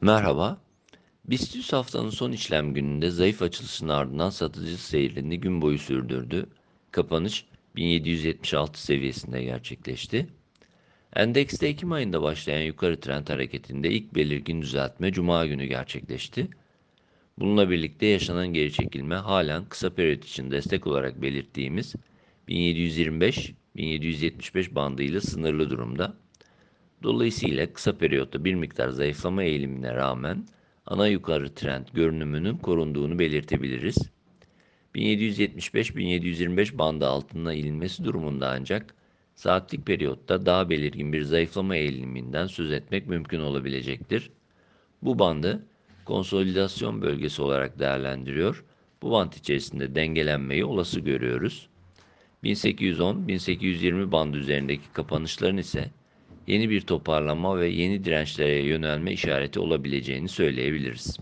Merhaba. BIST 100 haftanın son işlem gününde zayıf açılışın ardından satıcı seyrini gün boyu sürdürdü. Kapanış 1776 seviyesinde gerçekleşti. Endekste Ekim ayında başlayan yukarı trend hareketinde ilk belirgin düzeltme Cuma günü gerçekleşti. Bununla birlikte yaşanan geri çekilme halen kısa periyot için destek olarak belirttiğimiz 1725-1775 bandıyla sınırlı durumda. Dolayısıyla kısa periyotta bir miktar zayıflama eğilimine rağmen ana yukarı trend görünümünün korunduğunu belirtebiliriz. 1775-1725 bandı altına ilinmesi durumunda ancak saatlik periyotta daha belirgin bir zayıflama eğiliminden söz etmek mümkün olabilecektir. Bu bandı konsolidasyon bölgesi olarak değerlendiriyor. Bu band içerisinde dengelenmeyi olası görüyoruz. 1810-1820 bandı üzerindeki kapanışların ise yeni bir toparlanma ve yeni dirençlere yönelme işareti olabileceğini söyleyebiliriz.